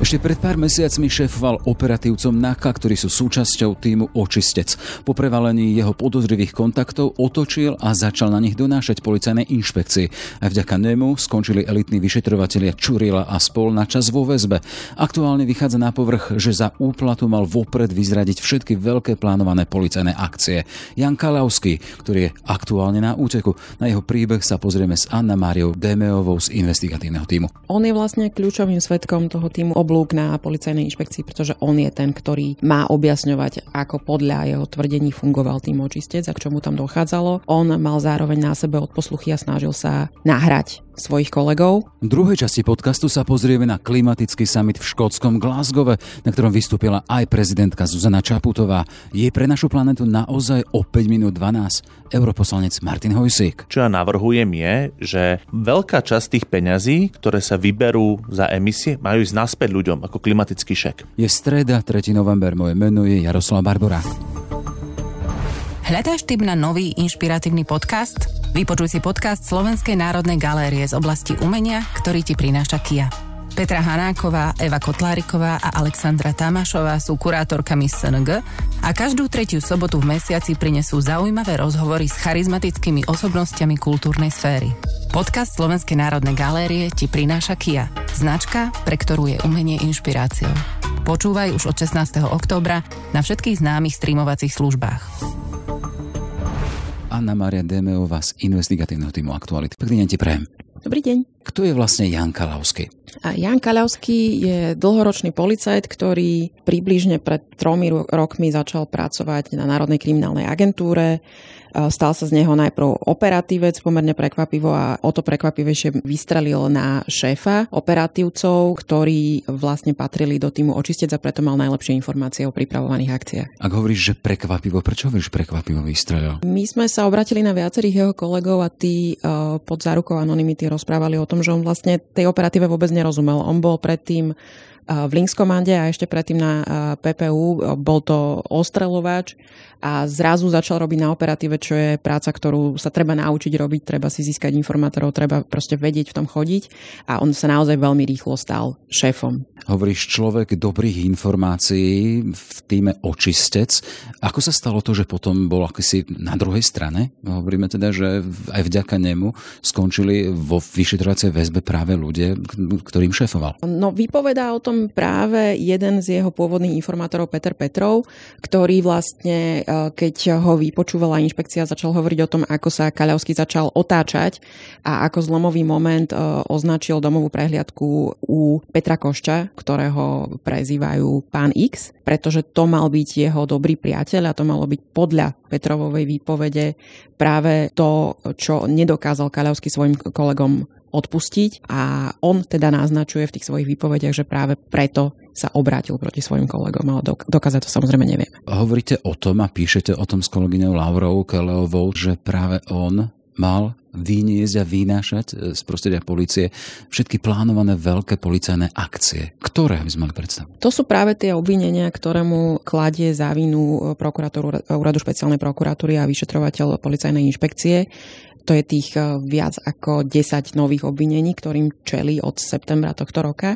Ešte pred pár mesiacmi šéfoval operatívcom NAKA, ktorí sú súčasťou týmu Očistec. Po prevalení jeho podozrivých kontaktov otočil a začal na nich donášať policajné inšpekcie. A vďaka nemu skončili elitní vyšetrovatelia Čurila a spol na čas vo väzbe. Aktuálne vychádza na povrch, že za úplatu mal vopred vyzradiť všetky veľké plánované policajné akcie. Jan Kalavský, ktorý je aktuálne na úteku. Na jeho príbeh sa pozrieme s Anna Máriou Demeovou z investigatívneho týmu. On je vlastne kľúčovým svetkom toho týmu oblúk na policajnej inšpekcii, pretože on je ten, ktorý má objasňovať, ako podľa jeho tvrdení fungoval tým očistec a k čomu tam dochádzalo. On mal zároveň na sebe odposluchy a snažil sa nahrať svojich kolegov. V druhej časti podcastu sa pozrieme na klimatický summit v škótskom Glasgow, na ktorom vystúpila aj prezidentka Zuzana Čaputová. Je pre našu planetu naozaj o 5 minút 12 europoslanec Martin Hojsík. Čo ja navrhujem je, že veľká časť tých peňazí, ktoré sa vyberú za emisie, majú ísť naspäť ľuďom ako klimatický šek. Je streda, 3. november, moje meno je Jaroslav Barbora. Hľadáš tip na nový inšpiratívny podcast? Vypočuj si podcast Slovenskej národnej galérie z oblasti umenia, ktorý ti prináša Kia. Petra Hanáková, Eva Kotláriková a Alexandra Tamášová sú kurátorkami SNG a každú tretiu sobotu v mesiaci prinesú zaujímavé rozhovory s charizmatickými osobnostiami kultúrnej sféry. Podcast Slovenskej národnej galérie ti prináša Kia, značka, pre ktorú je umenie inšpiráciou. Počúvaj už od 16. októbra na všetkých známych streamovacích službách. Anna Maria Demeová z investigatívneho týmu Aktuality. Pekný deň ti prejem. Dobrý deň. Kto je vlastne Jan Kalavský? A Jan Kalavský je dlhoročný policajt, ktorý približne pred tromi rokmi začal pracovať na Národnej kriminálnej agentúre Stal sa z neho najprv operatívec, pomerne prekvapivo a o to prekvapivejšie vystrelil na šéfa operatívcov, ktorí vlastne patrili do týmu očistec a preto mal najlepšie informácie o pripravovaných akciách. Ak hovoríš, že prekvapivo, prečo hovoríš prekvapivo vystrelil? My sme sa obratili na viacerých jeho kolegov a tí uh, pod zárukou anonymity rozprávali o tom, že on vlastne tej operatíve vôbec nerozumel. On bol predtým v Linkskomande a ešte predtým na PPU. Bol to ostrelovač a zrazu začal robiť na operatíve, čo je práca, ktorú sa treba naučiť robiť, treba si získať informátorov, treba proste vedieť v tom chodiť a on sa naozaj veľmi rýchlo stal šéfom. Hovoríš človek dobrých informácií v týme očistec. Ako sa stalo to, že potom bol akýsi na druhej strane? Hovoríme teda, že aj vďaka nemu skončili vo vyšetrovacej väzbe práve ľudia, ktorým šéfoval. No vypovedá o tom práve jeden z jeho pôvodných informátorov, Peter Petrov, ktorý vlastne, e, keď ho vypočúvala inšpekcia, začal hovoriť o tom, ako sa Kaľavský začal otáčať a ako zlomový moment e, označil domovú prehliadku u Petra Košča, ktorého prezývajú pán X, pretože to mal byť jeho dobrý priateľ a to malo byť podľa Petrovovej výpovede práve to, čo nedokázal Kaľavský svojim kolegom odpustiť a on teda naznačuje v tých svojich výpovediach, že práve preto sa obrátil proti svojim kolegom, ale dokázať to samozrejme neviem. Hovoríte o tom a píšete o tom s kolegyňou Laurou Keleovou, že práve on mal vyniesť a vynášať e, z prostredia policie všetky plánované veľké policajné akcie. Ktoré by sme mali predstavu? To sú práve tie obvinenia, ktorému kladie závinu prokurátoru Úradu špeciálnej prokuratúry a vyšetrovateľ policajnej inšpekcie. To je tých e, viac ako 10 nových obvinení, ktorým čeli od septembra tohto roka.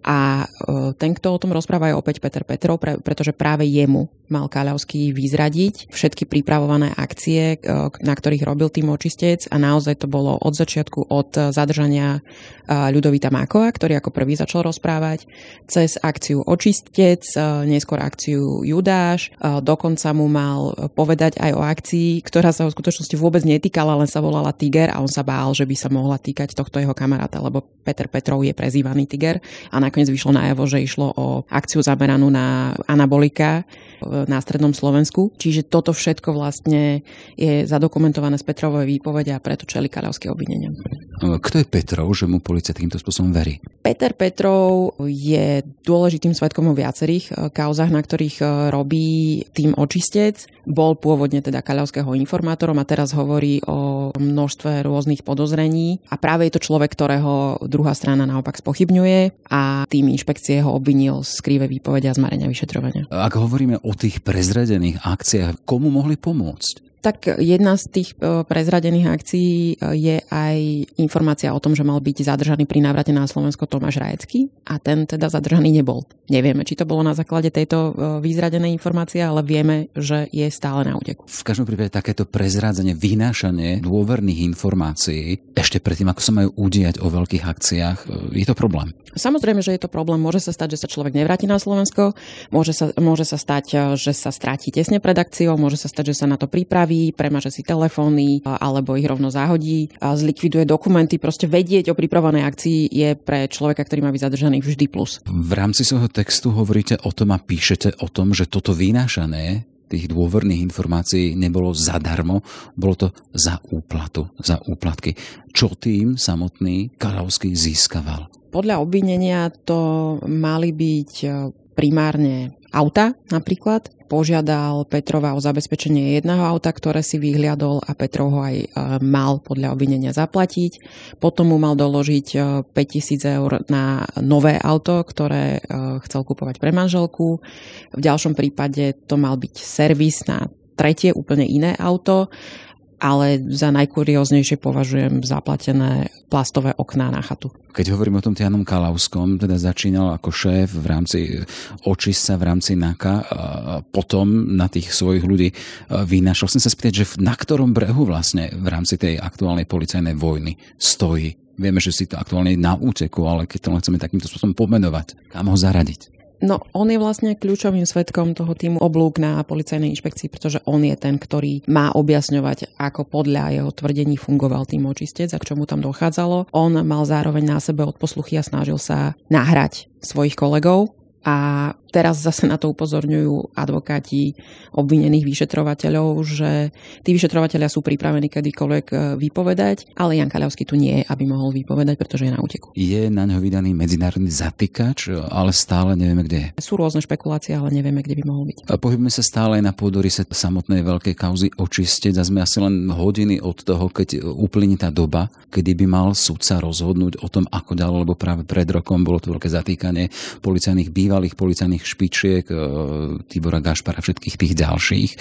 A e, ten, kto o tom rozpráva, je opäť Peter Petrov, pre, pretože práve jemu mal Kaľavský vyzradiť všetky pripravované akcie, e, na ktorých robil tým očistec a naozaj to bolo od začiatku, od zadržania Ľudovita Mákova, ktorý ako prvý začal rozprávať, cez akciu Očistec, neskôr akciu Judáš, dokonca mu mal povedať aj o akcii, ktorá sa v skutočnosti vôbec netýkala, len sa volala Tiger a on sa bál, že by sa mohla týkať tohto jeho kamaráta, lebo Peter Petrov je prezývaný Tiger a nakoniec vyšlo najavo, že išlo o akciu zameranú na anabolika na strednom Slovensku. Čiže toto všetko vlastne je zadokumentované z Petrovej výpovede a preto čeli Kaľavské obvinenia. Kto je Petrov, že mu policia týmto spôsobom verí? Peter Petrov je dôležitým svetkom o viacerých eh, kauzach, na ktorých eh, robí tým očistec. Bol pôvodne teda Kaľavského informátorom a teraz hovorí o množstve rôznych podozrení a práve je to človek, ktorého druhá strana naopak spochybňuje a tým inšpekcie ho obvinil z kríve výpovede a zmarenia vyšetrovania. Ak hovoríme o tých prezradených akciách, komu mohli pomôcť? Tak jedna z tých e, prezradených akcií e, je aj informácia o tom, že mal byť zadržaný pri návrate na Slovensko Tomáš Rajecký a ten teda zadržaný nebol. Nevieme, či to bolo na základe tejto e, vyzradenej informácie, ale vieme, že je stále na úteku. V každom prípade takéto prezrádzanie, vynášanie dôverných informácií ešte predtým, ako sa majú udiať o veľkých akciách, je to problém. Samozrejme, že je to problém. Môže sa stať, že sa človek nevráti na Slovensko, môže sa, môže sa stať, že sa stráti tesne pred akciou, môže sa stať, že sa na to pripraví zastaví, premaže si telefóny alebo ich rovno zahodí, a zlikviduje dokumenty. Proste vedieť o pripravenej akcii je pre človeka, ktorý má byť zadržaný vždy plus. V rámci svojho textu hovoríte o tom a píšete o tom, že toto vynášané tých dôverných informácií nebolo zadarmo, bolo to za úplatu, za úplatky. Čo tým samotný Kalavský získaval? Podľa obvinenia to mali byť e, primárne auta napríklad, požiadal Petrova o zabezpečenie jedného auta, ktoré si vyhliadol a Petrov ho aj e, mal podľa obvinenia zaplatiť. Potom mu mal doložiť 5000 e, eur na nové auto, ktoré e, chcel kupovať pre manželku. V ďalšom prípade to mal byť servis na tretie úplne iné auto ale za najkurióznejšie považujem zaplatené plastové okná na chatu. Keď hovorím o tom Tianom Kalauskom, teda začínal ako šéf v rámci očistca, v rámci NAKA, potom na tých svojich ľudí vynášal. Chcem sa spýtať, že na ktorom brehu vlastne v rámci tej aktuálnej policajnej vojny stojí? Vieme, že si to aktuálne na úteku, ale keď to chceme takýmto spôsobom pomenovať, kam ho zaradiť? No, on je vlastne kľúčovým svetkom toho týmu oblúk na policajnej inšpekcii, pretože on je ten, ktorý má objasňovať, ako podľa jeho tvrdení fungoval tým očistec a k čomu tam dochádzalo. On mal zároveň na sebe odposluchy a snažil sa nahrať svojich kolegov a teraz zase na to upozorňujú advokáti obvinených vyšetrovateľov, že tí vyšetrovateľia sú pripravení kedykoľvek e, vypovedať, ale Jan Kaľavský tu nie je, aby mohol vypovedať, pretože je na úteku. Je na ňo vydaný medzinárodný zatýkač, ale stále nevieme, kde je. Sú rôzne špekulácie, ale nevieme, kde by mohol byť. A pohybujeme sa stále na pôdorise samotnej veľkej kauzy očistec a sme asi len hodiny od toho, keď uplynie tá doba, kedy by mal sudca rozhodnúť o tom, ako ďalej, lebo práve pred rokom bolo to veľké zatýkanie policajných bývalých bývalých policajných špičiek, e, Tibora Gašpara a všetkých tých ďalších. E,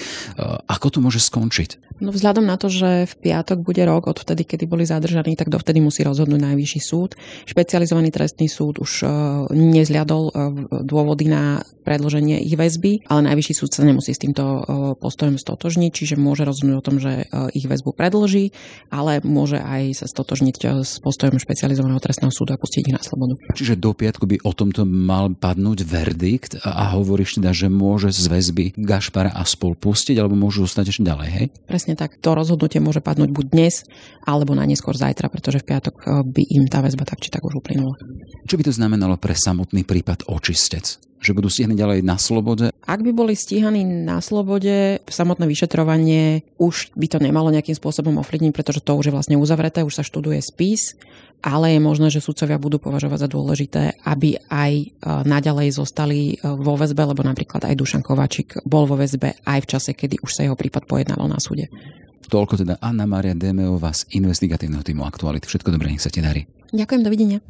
ako to môže skončiť? No vzhľadom na to, že v piatok bude rok od vtedy, kedy boli zadržaní, tak dovtedy musí rozhodnúť najvyšší súd. Špecializovaný trestný súd už e, nezliadol dôvody na predloženie ich väzby, ale najvyšší súd sa nemusí s týmto postojom stotožniť, čiže môže rozhodnúť o tom, že ich väzbu predloží, ale môže aj sa stotožniť s postojom špecializovaného trestného súdu a pustiť ich na slobodu. Čiže do piatku by o tomto mal padnúť verdikt a hovoríš teda, že môže z väzby Gašpara a spol pustiť, alebo môžu zostať ešte ďalej, hej? Presne tak. To rozhodnutie môže padnúť buď dnes, alebo na neskôr zajtra, pretože v piatok eh, by im tá väzba tak či tak už uplynula. Čo by to znamenalo pre samotný prípad očistec? Že budú stíhaní ďalej na slobode? Ak by boli stíhaní na slobode, samotné vyšetrovanie už by to nemalo nejakým spôsobom ovplyvniť, pretože to už je vlastne uzavreté, už sa študuje spis ale je možné, že sudcovia budú považovať za dôležité, aby aj e, naďalej zostali e, vo väzbe, lebo napríklad aj Dušan Kovačik bol vo väzbe aj v čase, kedy už sa jeho prípad pojednával na súde. Toľko teda Anna Maria Demeová z investigatívneho týmu Aktuality. Všetko dobré, nech sa ti darí. Ďakujem, dovidenia.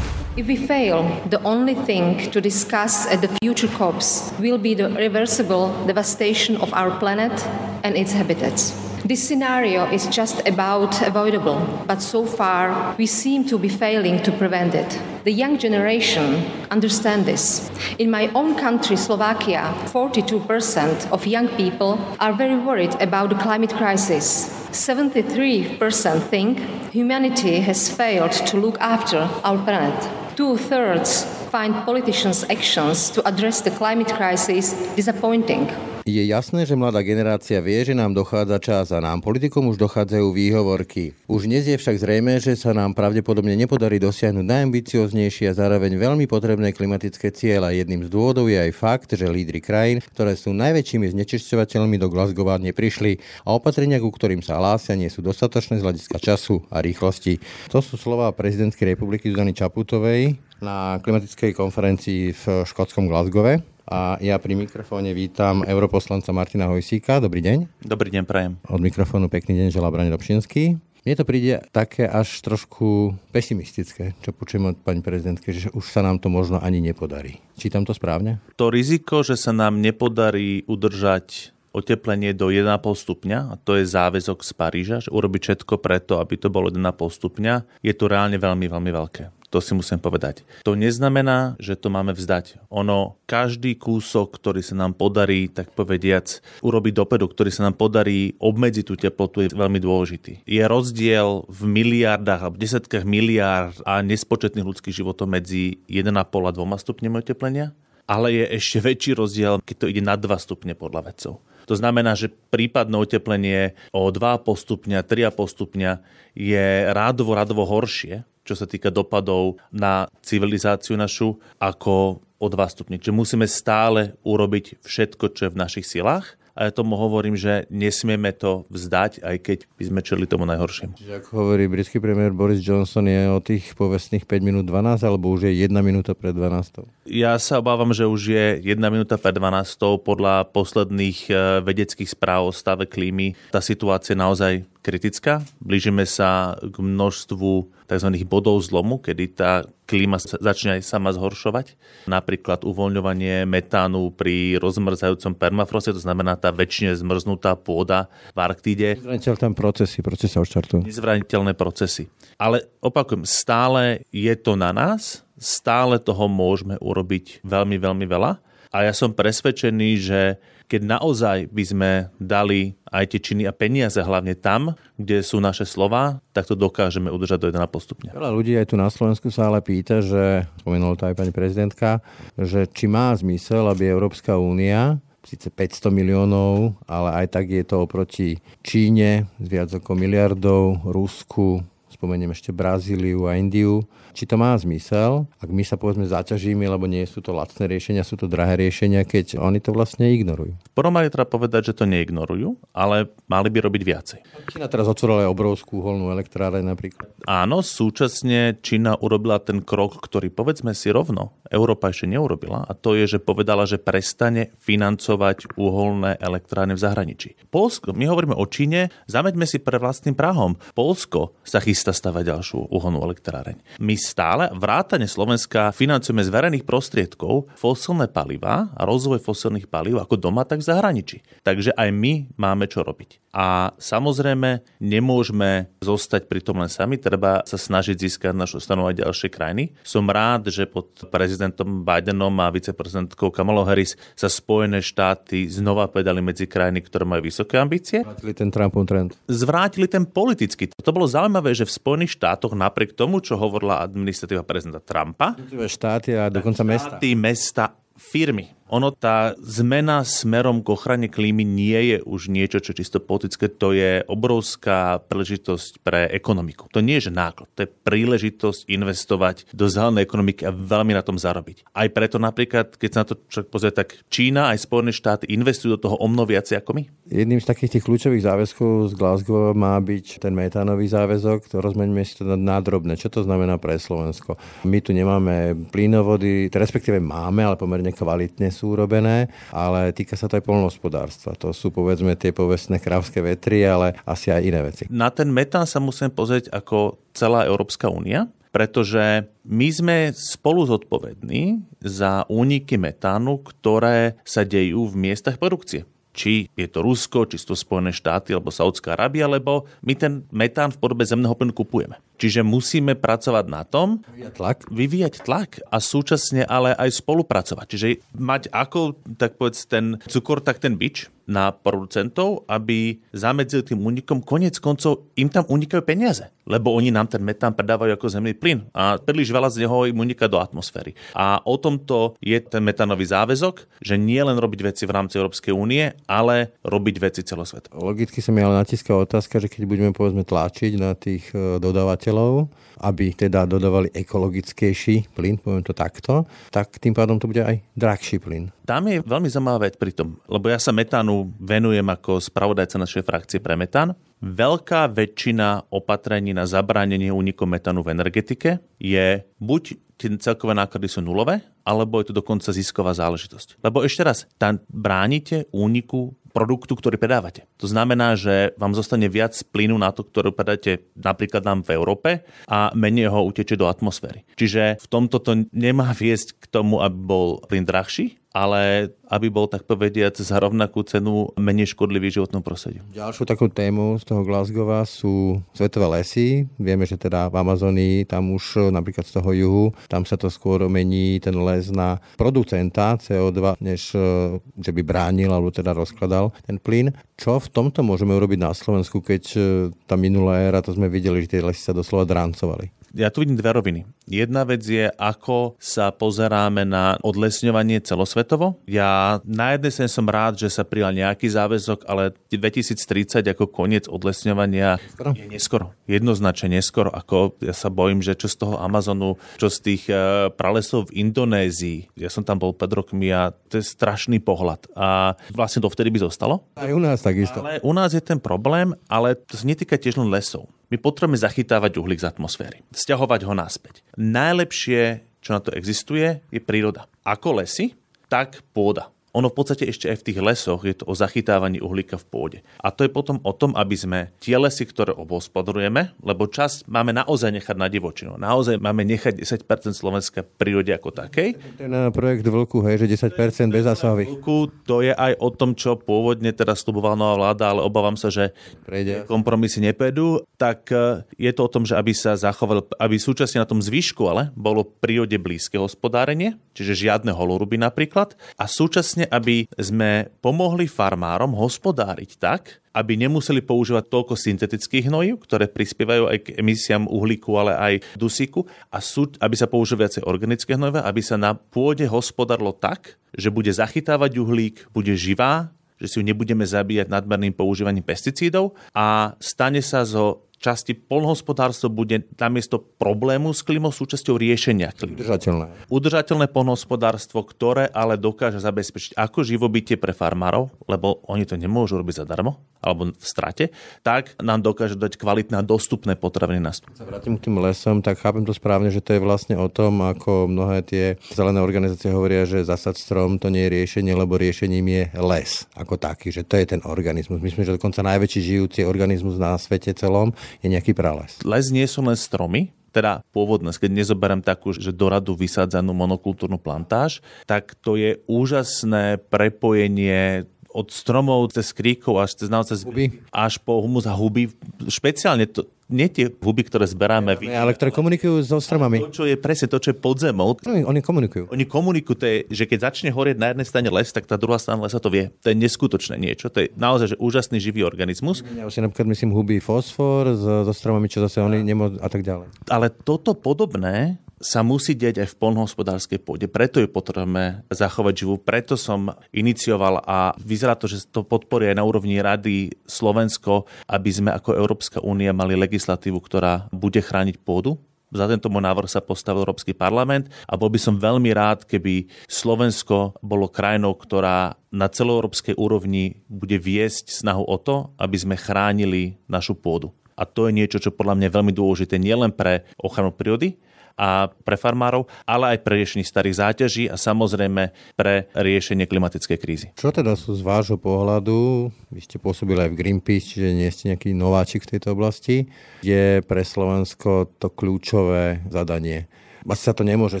If we fail, the only thing to discuss at the future COPs will be the reversible devastation of our planet and its habitats. This scenario is just about avoidable, but so far we seem to be failing to prevent it. The young generation understand this. In my own country, Slovakia, 42% of young people are very worried about the climate crisis. 73% think humanity has failed to look after our planet. Two thirds find politicians' actions to address the climate crisis disappointing. Je jasné, že mladá generácia vie, že nám dochádza čas a nám politikom už dochádzajú výhovorky. Už dnes je však zrejme, že sa nám pravdepodobne nepodarí dosiahnuť najambicioznejšie a zároveň veľmi potrebné klimatické cieľa. Jedným z dôvodov je aj fakt, že lídry krajín, ktoré sú najväčšími znečisťovateľmi do Glasgow neprišli a opatrenia, ku ktorým sa hlásia, nie sú dostatočné z hľadiska času a rýchlosti. To sú slova prezidentskej republiky Zuzany Čaputovej na klimatickej konferencii v škótskom Glasgowe. A ja pri mikrofóne vítam europoslanca Martina Hojsíka. Dobrý deň. Dobrý deň, prajem. Od mikrofónu pekný deň želá Brane Dobšinský. Mne to príde také až trošku pesimistické, čo počujem od pani prezidentky, že už sa nám to možno ani nepodarí. Čítam to správne? To riziko, že sa nám nepodarí udržať oteplenie do 1,5 stupňa, a to je záväzok z Paríža, že urobiť všetko preto, aby to bolo 1,5 stupňa, je to reálne veľmi, veľmi veľké. To si musím povedať. To neznamená, že to máme vzdať. Ono, každý kúsok, ktorý sa nám podarí, tak povediac, urobiť dopredu, ktorý sa nám podarí obmedziť tú teplotu, je veľmi dôležitý. Je rozdiel v miliardách alebo desetkách miliárd a nespočetných ľudských životov medzi 1,5 a 2 stupňami oteplenia, ale je ešte väčší rozdiel, keď to ide na 2 stupne podľa vedcov. To znamená, že prípadné oteplenie o 2,5 stupňa, 3,5 stupňa je rádovo, rádovo horšie čo sa týka dopadov na civilizáciu našu, ako o 2 stupne. Čiže musíme stále urobiť všetko, čo je v našich silách a ja tomu hovorím, že nesmieme to vzdať, aj keď by sme čeli tomu najhoršiemu. Čiže ako hovorí britský premiér Boris Johnson, je o tých povestných 5 minút 12, alebo už je 1 minúta pred 12? Ja sa obávam, že už je 1 minúta pred 12. Podľa posledných eh, vedeckých správ o stave klímy tá situácia je naozaj kritická. Blížime sa k množstvu tzv. bodov zlomu, kedy tá klíma začne aj sama zhoršovať. Napríklad uvoľňovanie metánu pri rozmrzajúcom permafroste, to znamená tá väčšine zmrznutá pôda v Arktíde. Nezvraniteľné procesy, procesy sa odštartujú. Nezvraniteľné procesy. Ale opakujem, stále je to na nás, stále toho môžeme urobiť veľmi, veľmi veľa. A ja som presvedčený, že keď naozaj by sme dali aj tie činy a peniaze hlavne tam, kde sú naše slova, tak to dokážeme udržať do 1,5 stupňa. Veľa ľudí aj tu na Slovensku sa ale pýta, že, spomenula to aj pani prezidentka, že či má zmysel, aby Európska únia síce 500 miliónov, ale aj tak je to oproti Číne s viac ako miliardov, Rusku, spomeniem ešte Brazíliu a Indiu, či to má zmysel, ak my sa povedzme zaťažíme, lebo nie sú to lacné riešenia, sú to drahé riešenia, keď oni to vlastne ignorujú. V prvom rade treba povedať, že to neignorujú, ale mali by robiť viacej. Čína teraz otvorila aj obrovskú holnú elektráreň napríklad. Áno, súčasne Čína urobila ten krok, ktorý povedzme si rovno, Európa ešte neurobila a to je, že povedala, že prestane financovať uholné elektrárne v zahraničí. Polsko, my hovoríme o Číne, zameďme si pre vlastným Prahom. Polsko sa chystá stavať ďalšiu uholnú elektráreň. My stále vrátane Slovenska financujeme z verejných prostriedkov fosilné paliva a rozvoj fosilných palív ako doma, tak v zahraničí. Takže aj my máme čo robiť. A samozrejme nemôžeme zostať pri tom len sami, treba sa snažiť získať našu stanu aj ďalšie krajiny. Som rád, že pod prezidentom Bidenom a viceprezidentkou Kamalou Harris sa Spojené štáty znova povedali medzi krajiny, ktoré majú vysoké ambície. Zvrátili ten Trumpov trend. Zvrátili ten politický. To bolo zaujímavé, že v Spojených štátoch napriek tomu, čo hovorila administratíva prezidenta Trumpa, štáty a dokonca mesta. Štáty, mesta, firmy ono tá zmena smerom k ochrane klímy nie je už niečo, čo čisto politické, to je obrovská príležitosť pre ekonomiku. To nie je že náklad, to je príležitosť investovať do zelenej ekonomiky a veľmi na tom zarobiť. Aj preto napríklad, keď sa na to človek pozrie, tak Čína aj Spojené štáty investujú do toho o mnoho viacej ako my. Jedným z takých tých kľúčových záväzkov z Glasgow má byť ten metánový záväzok, to rozmeňme si to na drobné. Čo to znamená pre Slovensko? My tu nemáme plynovody, respektíve máme, ale pomerne kvalitne sú urobené, ale týka sa to aj polnohospodárstva. To sú povedzme tie povestné krávské vetry, ale asi aj iné veci. Na ten metán sa musíme pozrieť ako celá Európska únia, pretože my sme spolu zodpovední za úniky metánu, ktoré sa dejú v miestach produkcie či je to Rusko, či sú to Spojené štáty alebo Saudská Arábia, lebo my ten metán v podobe zemného plynu kupujeme. Čiže musíme pracovať na tom, vyvíjať tlak, vyvíjať tlak a súčasne ale aj spolupracovať. Čiže mať ako, tak povedz, ten cukor, tak ten bič na producentov, aby zamedzili tým únikom. Konec koncov im tam unikajú peniaze, lebo oni nám ten metán predávajú ako zemný plyn a príliš veľa z neho im uniká do atmosféry. A o tomto je ten metánový záväzok, že nie len robiť veci v rámci Európskej únie, ale robiť veci celosvet. Logicky sa mi ale natíska otázka, že keď budeme povedzme tlačiť na tých e, dodávateľov, aby teda dodávali ekologickejší plyn, poviem to takto, tak tým pádom to bude aj drahší plyn. Tam je veľmi zaujímavá vec pri tom, lebo ja sa metánu venujem ako spravodajca našej frakcie pre metán. Veľká väčšina opatrení na zabránenie úniku metánu v energetike je buď tie celkové náklady sú nulové, alebo je to dokonca zisková záležitosť. Lebo ešte raz, tam bránite úniku produktu, ktorý predávate. To znamená, že vám zostane viac plynu na to, ktorú predáte napríklad nám v Európe a menej ho uteče do atmosféry. Čiže v tomto to nemá viesť k tomu, aby bol plyn drahší, ale aby bol tak povediať za rovnakú cenu menej škodlivý životnom prostrediu. Ďalšou takou tému z toho Glasgowa sú svetové lesy. Vieme, že teda v Amazonii, tam už napríklad z toho juhu, tam sa to skôr mení ten les na producenta CO2, než e, že by bránil alebo teda rozkladal ten plyn. Čo v tomto môžeme urobiť na Slovensku, keď e, tá minulá éra, to sme videli, že tie lesy sa doslova dráncovali? Ja tu vidím dve roviny. Jedna vec je, ako sa pozeráme na odlesňovanie celosvetovo. Ja na jednej strane som rád, že sa prijal nejaký záväzok, ale 2030 ako koniec odlesňovania skoro. je neskoro. Jednoznačne neskoro. Ako ja sa bojím, že čo z toho Amazonu, čo z tých e, pralesov v Indonézii. Ja som tam bol 5 rokmi a to je strašný pohľad. A vlastne to vtedy by zostalo. Aj u nás takisto. Ale u nás je ten problém, ale to sa netýka tiež len lesov. My potrebujeme zachytávať uhlík z atmosféry, stiahovať ho naspäť. Najlepšie, čo na to existuje, je príroda. Ako lesy, tak pôda. Ono v podstate ešte aj v tých lesoch je to o zachytávaní uhlíka v pôde. A to je potom o tom, aby sme tie lesy, ktoré obospodarujeme, lebo čas máme naozaj nechať na divočinu. Naozaj máme nechať 10% Slovenska prírode ako takej. Ten eh, projekt Vlku, hej, že 10% bez zásahových. Vlku, to je aj o tom, čo pôvodne teraz slubovala nová vláda, ale obávam sa, že Prejde. kompromisy nepedú. Tak eh, je to o tom, že aby sa zachoval, aby súčasne na tom zvyšku ale bolo prírode blízke hospodárenie, čiže žiadne holoruby napríklad, a súčasne aby sme pomohli farmárom hospodáriť tak, aby nemuseli používať toľko syntetických hnojív, ktoré prispievajú aj k emisiám uhlíku, ale aj dusíku, a sú, aby sa použili viacej organické hnojiva, aby sa na pôde hospodarlo tak, že bude zachytávať uhlík, bude živá, že si ju nebudeme zabíjať nadmerným používaním pesticídov a stane sa zo časti polnohospodárstvo bude namiesto problému s klímou súčasťou riešenia klímy. Udržateľné. Udržateľné polnohospodárstvo, ktoré ale dokáže zabezpečiť ako živobytie pre farmárov, lebo oni to nemôžu robiť zadarmo, alebo v strate, tak nám dokáže dať kvalitné a dostupné potraviny na stôl. Vrátim k tým lesom, tak chápem to správne, že to je vlastne o tom, ako mnohé tie zelené organizácie hovoria, že zasad strom to nie je riešenie, lebo riešením je les ako taký, že to je ten organizmus. Myslím, že dokonca najväčší žijúci organizmus na svete celom je nejaký prales. Les nie sú len stromy, teda pôvodné, keď nezoberiem takú, že do radu vysádzanú monokultúrnu plantáž, tak to je úžasné prepojenie od stromov cez kríkov až cez naozaj Huby. až po humus a huby. Špeciálne to, nie tie huby, ktoré zberáme. Ne, ale ktoré komunikujú so stromami. To, čo je presne to, čo je pod zemou. Oni, oni komunikujú. Oni komunikujú, to je, že keď začne horieť na jednej strane les, tak tá druhá strana lesa to vie. To je neskutočné niečo. To je naozaj že úžasný živý organizmus. Ja si napríklad myslím huby fosfor so, so stromami, čo zase oni nemôžu a tak ďalej. Ale toto podobné sa musí deť aj v polnohospodárskej pôde. Preto ju potrebujeme zachovať živú. Preto som inicioval a vyzerá to, že to podporí aj na úrovni Rady Slovensko, aby sme ako Európska únia mali legislatívu, ktorá bude chrániť pôdu. Za tento môj návrh sa postavil Európsky parlament a bol by som veľmi rád, keby Slovensko bolo krajinou, ktorá na celoeurópskej úrovni bude viesť snahu o to, aby sme chránili našu pôdu. A to je niečo, čo podľa mňa je veľmi dôležité nielen pre ochranu prírody, a pre farmárov, ale aj pre riešenie starých záťaží a samozrejme pre riešenie klimatickej krízy. Čo teda sú z vášho pohľadu, vy ste pôsobili aj v Greenpeace, čiže nie ste nejaký nováčik v tejto oblasti, je pre Slovensko to kľúčové zadanie? Asi sa to nemôže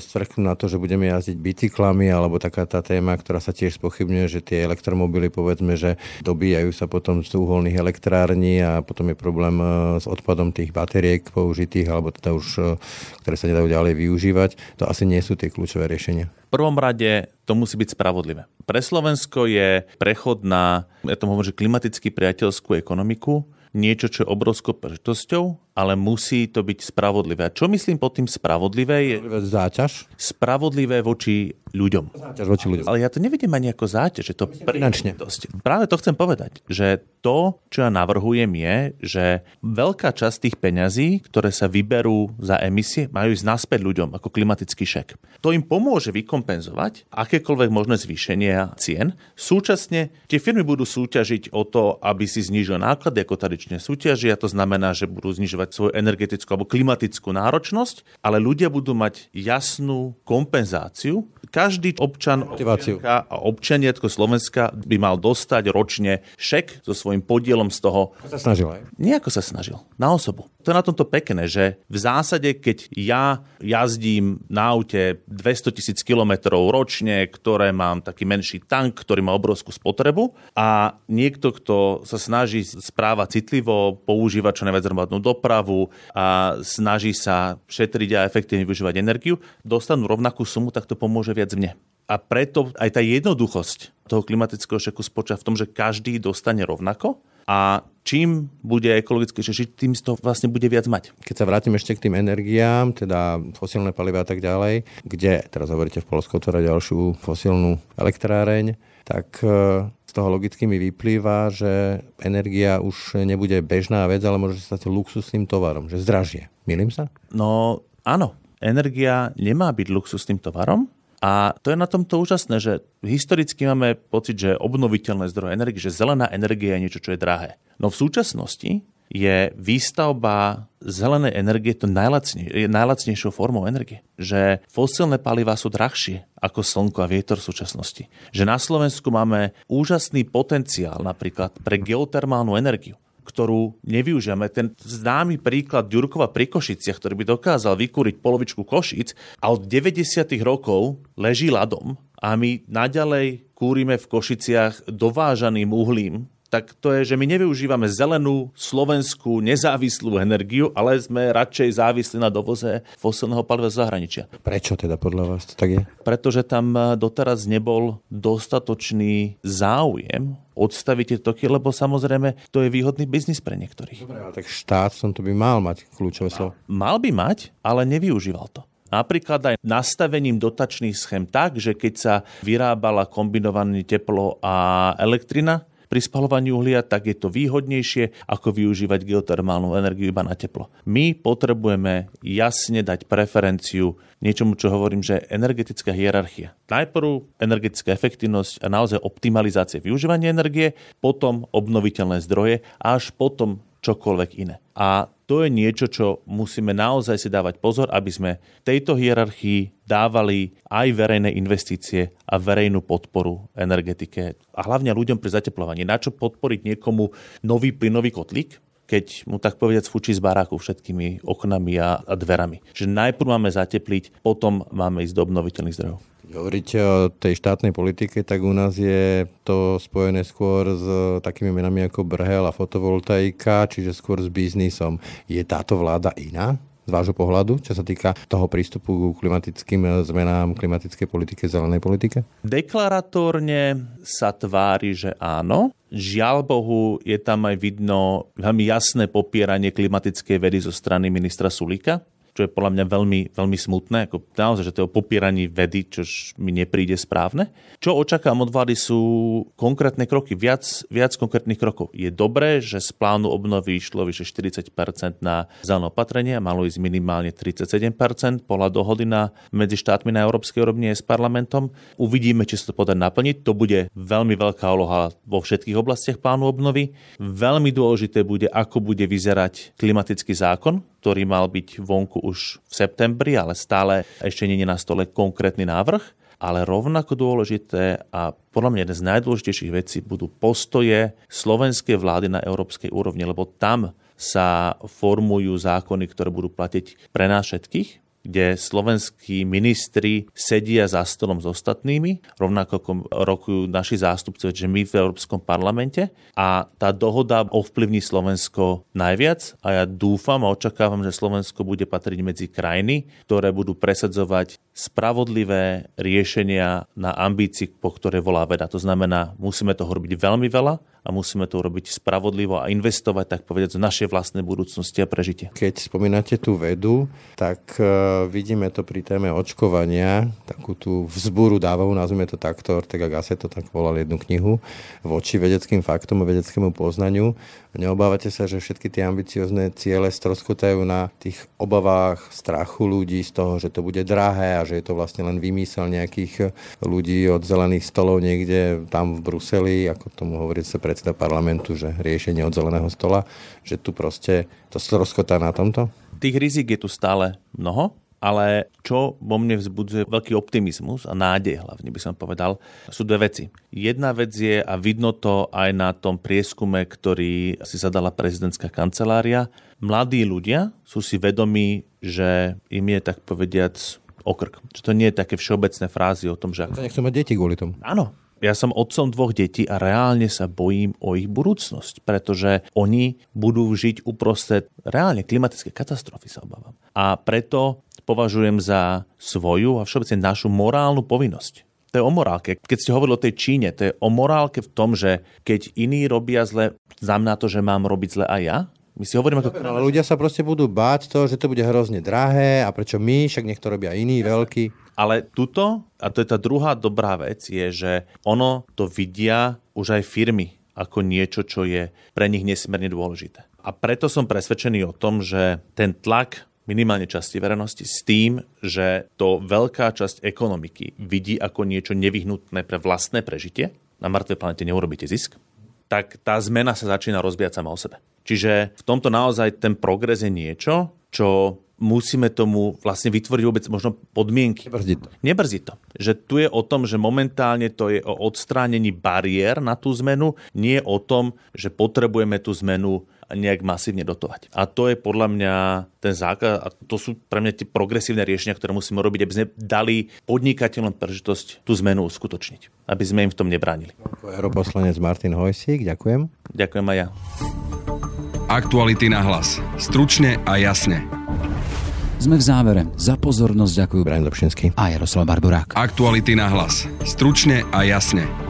stvrknúť na to, že budeme jazdiť bicyklami, alebo taká tá téma, ktorá sa tiež spochybňuje, že tie elektromobily, povedzme, že dobíjajú sa potom z uholných elektrární a potom je problém e, s odpadom tých batériek použitých, alebo teda už, e, ktoré sa nedajú ďalej využívať. To asi nie sú tie kľúčové riešenia. V prvom rade to musí byť spravodlivé. Pre Slovensko je prechod na, ja tomu hovorím, že klimaticky priateľskú ekonomiku, niečo, čo je obrovskou príležitosťou, ale musí to byť spravodlivé. A čo myslím pod tým spravodlivé? Je záťaž? Spravodlivé voči ľuďom. Záťaž voči ľuďom. Ale ja to nevidím ani ako záťaž, že to finančne. Práve to chcem povedať, že to, čo ja navrhujem je, že veľká časť tých peňazí, ktoré sa vyberú za emisie, majú ísť naspäť ľuďom ako klimatický šek. To im pomôže vykompenzovať akékoľvek možné zvýšenie cien. Súčasne tie firmy budú súťažiť o to, aby si znížili náklady, ako tradične súťažia. To znamená, že budú znižovať znižovať svoju energetickú alebo klimatickú náročnosť, ale ľudia budú mať jasnú kompenzáciu. Každý občan občianka a občaniatko Slovenska by mal dostať ročne šek so svojím podielom z toho. Ako sa snažil aj? Nejako sa snažil. Na osobu. To je na tomto pekné, že v zásade, keď ja jazdím na aute 200 tisíc kilometrov ročne, ktoré mám taký menší tank, ktorý má obrovskú spotrebu a niekto, kto sa snaží správať citlivo, používať čo najviac hromadnú dopravu a snaží sa šetriť a efektívne využívať energiu, dostanú rovnakú sumu, tak to pomôže viac mne. A preto aj tá jednoduchosť toho klimatického šeku spočíva v tom, že každý dostane rovnako a čím bude ekologickejšie žiť, tým to vlastne bude viac mať. Keď sa vrátim ešte k tým energiám, teda fosílne paliva a tak ďalej, kde teraz hovoríte v Polsku otvárať ďalšiu fosílnu elektráreň, tak e, z toho logicky mi vyplýva, že energia už nebude bežná vec, ale môže stať luxusným tovarom, že zdražie. Milím sa? No áno, energia nemá byť luxusným tovarom, a to je na tomto úžasné, že historicky máme pocit, že obnoviteľné zdroje energie, že zelená energia je niečo, čo je drahé. No v súčasnosti je výstavba zelenej energie to najlacne, je najlacnejšou formou energie. Že fosílne palivá sú drahšie ako slnko a vietor v súčasnosti. Že na Slovensku máme úžasný potenciál napríklad pre geotermálnu energiu ktorú nevyužijeme. Ten známy príklad Ďurkova pri Košiciach, ktorý by dokázal vykúriť polovičku Košic a od 90. rokov leží ľadom a my naďalej kúrime v Košiciach dovážaným uhlím, tak to je, že my nevyužívame zelenú, slovenskú, nezávislú energiu, ale sme radšej závislí na dovoze fosilného paliva z zahraničia. Prečo teda podľa vás to tak je? Pretože tam doteraz nebol dostatočný záujem odstaviť tie toky, lebo samozrejme to je výhodný biznis pre niektorých. Dobre, ale tak štát som to by mal mať kľúčové slovo. Mal by mať, ale nevyužíval to. Napríklad aj nastavením dotačných schém tak, že keď sa vyrábala kombinované teplo a elektrina, pri spalovaní uhlia, tak je to výhodnejšie, ako využívať geotermálnu energiu iba na teplo. My potrebujeme jasne dať preferenciu niečomu, čo hovorím, že energetická hierarchia. Najprv energetická efektivnosť a naozaj optimalizácia využívania energie, potom obnoviteľné zdroje a až potom čokoľvek iné. A to je niečo, čo musíme naozaj si dávať pozor, aby sme tejto hierarchii dávali aj verejné investície a verejnú podporu energetike a hlavne ľuďom pri zateplovaní. Na čo podporiť niekomu nový plynový kotlík, keď mu tak povedať fúči z baráku všetkými oknami a, a dverami. Že najprv máme zatepliť, potom máme ísť do obnoviteľných zdrojov. Hovoríte o tej štátnej politike, tak u nás je to spojené skôr s takými menami ako Brhel a fotovoltaika, čiže skôr s biznisom. Je táto vláda iná? Z vášho pohľadu, čo sa týka toho prístupu k klimatickým zmenám, klimatickej politike, zelenej politike? Deklaratórne sa tvári, že áno. Žiaľ Bohu, je tam aj vidno veľmi jasné popieranie klimatickej vedy zo strany ministra Sulika čo je podľa mňa veľmi, veľmi smutné, ako naozaj, že to je o popieraní vedy, čo mi nepríde správne. Čo očakám od vlády sú konkrétne kroky, viac, viac konkrétnych krokov. Je dobré, že z plánu obnovy išlo vyše 40% na zelené opatrenie, malo ísť minimálne 37% podľa dohody na, medzi štátmi na európskej úrovni aj s parlamentom. Uvidíme, či sa to podarí naplniť. To bude veľmi veľká úloha vo všetkých oblastiach plánu obnovy. Veľmi dôležité bude, ako bude vyzerať klimatický zákon, ktorý mal byť vonku už v septembri, ale stále ešte nie je na stole konkrétny návrh. Ale rovnako dôležité a podľa mňa jeden z najdôležitejších vecí budú postoje slovenskej vlády na európskej úrovni, lebo tam sa formujú zákony, ktoré budú platiť pre nás všetkých, kde slovenskí ministri sedia za stolom s ostatnými, rovnako ako rokujú naši zástupcovia, že my v Európskom parlamente. A tá dohoda ovplyvní Slovensko najviac a ja dúfam a očakávam, že Slovensko bude patriť medzi krajiny, ktoré budú presadzovať spravodlivé riešenia na ambícii, po ktoré volá veda. To znamená, musíme toho robiť veľmi veľa a musíme to urobiť spravodlivo a investovať, tak povedať, do našej vlastnej budúcnosti a prežitie. Keď spomínate tú vedu, tak uh, vidíme to pri téme očkovania, takú tú vzbúru dávavú, nazvime to takto, Ortega Gasset to tak volal jednu knihu, voči vedeckým faktom a vedeckému poznaniu. Neobávate sa, že všetky tie ambiciozne ciele stroskotajú na tých obavách, strachu ľudí z toho, že to bude drahé a že je to vlastne len vymysel nejakých ľudí od zelených stolov niekde tam v Bruseli, ako tomu hovorí sa predseda parlamentu, že riešenie od zeleného stola, že tu proste to rozkotá na tomto? Tých rizik je tu stále mnoho ale čo vo mne vzbudzuje veľký optimizmus a nádej hlavne by som povedal, sú dve veci. Jedna vec je, a vidno to aj na tom prieskume, ktorý si zadala prezidentská kancelária, mladí ľudia sú si vedomí, že im je tak povediac okrk. Že to nie je také všeobecné frázy o tom, že... Ako... Nechcú mať deti kvôli tomu. Áno, ja som otcom dvoch detí a reálne sa bojím o ich budúcnosť, pretože oni budú žiť uprostred reálne klimatické katastrofy, sa obávam. A preto považujem za svoju a všeobecne našu morálnu povinnosť. To je o morálke. Keď ste hovorili o tej Číne, to je o morálke v tom, že keď iní robia zle, znamená to, že mám robiť zle aj ja? My si hovoríme ako... Ale ľudia sa proste budú báť to, že to bude hrozne drahé a prečo my, však nech to robia iní, veľkí. Ale tuto, a to je tá druhá dobrá vec, je, že ono to vidia už aj firmy ako niečo, čo je pre nich nesmierne dôležité. A preto som presvedčený o tom, že ten tlak minimálne časti verejnosti s tým, že to veľká časť ekonomiky vidí ako niečo nevyhnutné pre vlastné prežitie, na mŕtvej planete neurobíte zisk, tak tá zmena sa začína rozbiať sama o sebe. Čiže v tomto naozaj ten progres je niečo, čo musíme tomu vlastne vytvoriť vôbec možno podmienky. Nebrzí to. Nebrzí to. Že tu je o tom, že momentálne to je o odstránení bariér na tú zmenu, nie o tom, že potrebujeme tú zmenu nejak masívne dotovať. A to je podľa mňa ten základ, a to sú pre mňa tie progresívne riešenia, ktoré musíme robiť, aby sme dali podnikateľom príležitosť tú zmenu uskutočniť. Aby sme im v tom nebránili. Europoslanec Martin Hojsík, ďakujem. Ďakujem aj ja. Aktuality na hlas. Stručne a jasne. Sme v závere. Za pozornosť ďakujú Brian Dobšinský a Jaroslav Barborák. Aktuality na hlas. Stručne a jasne.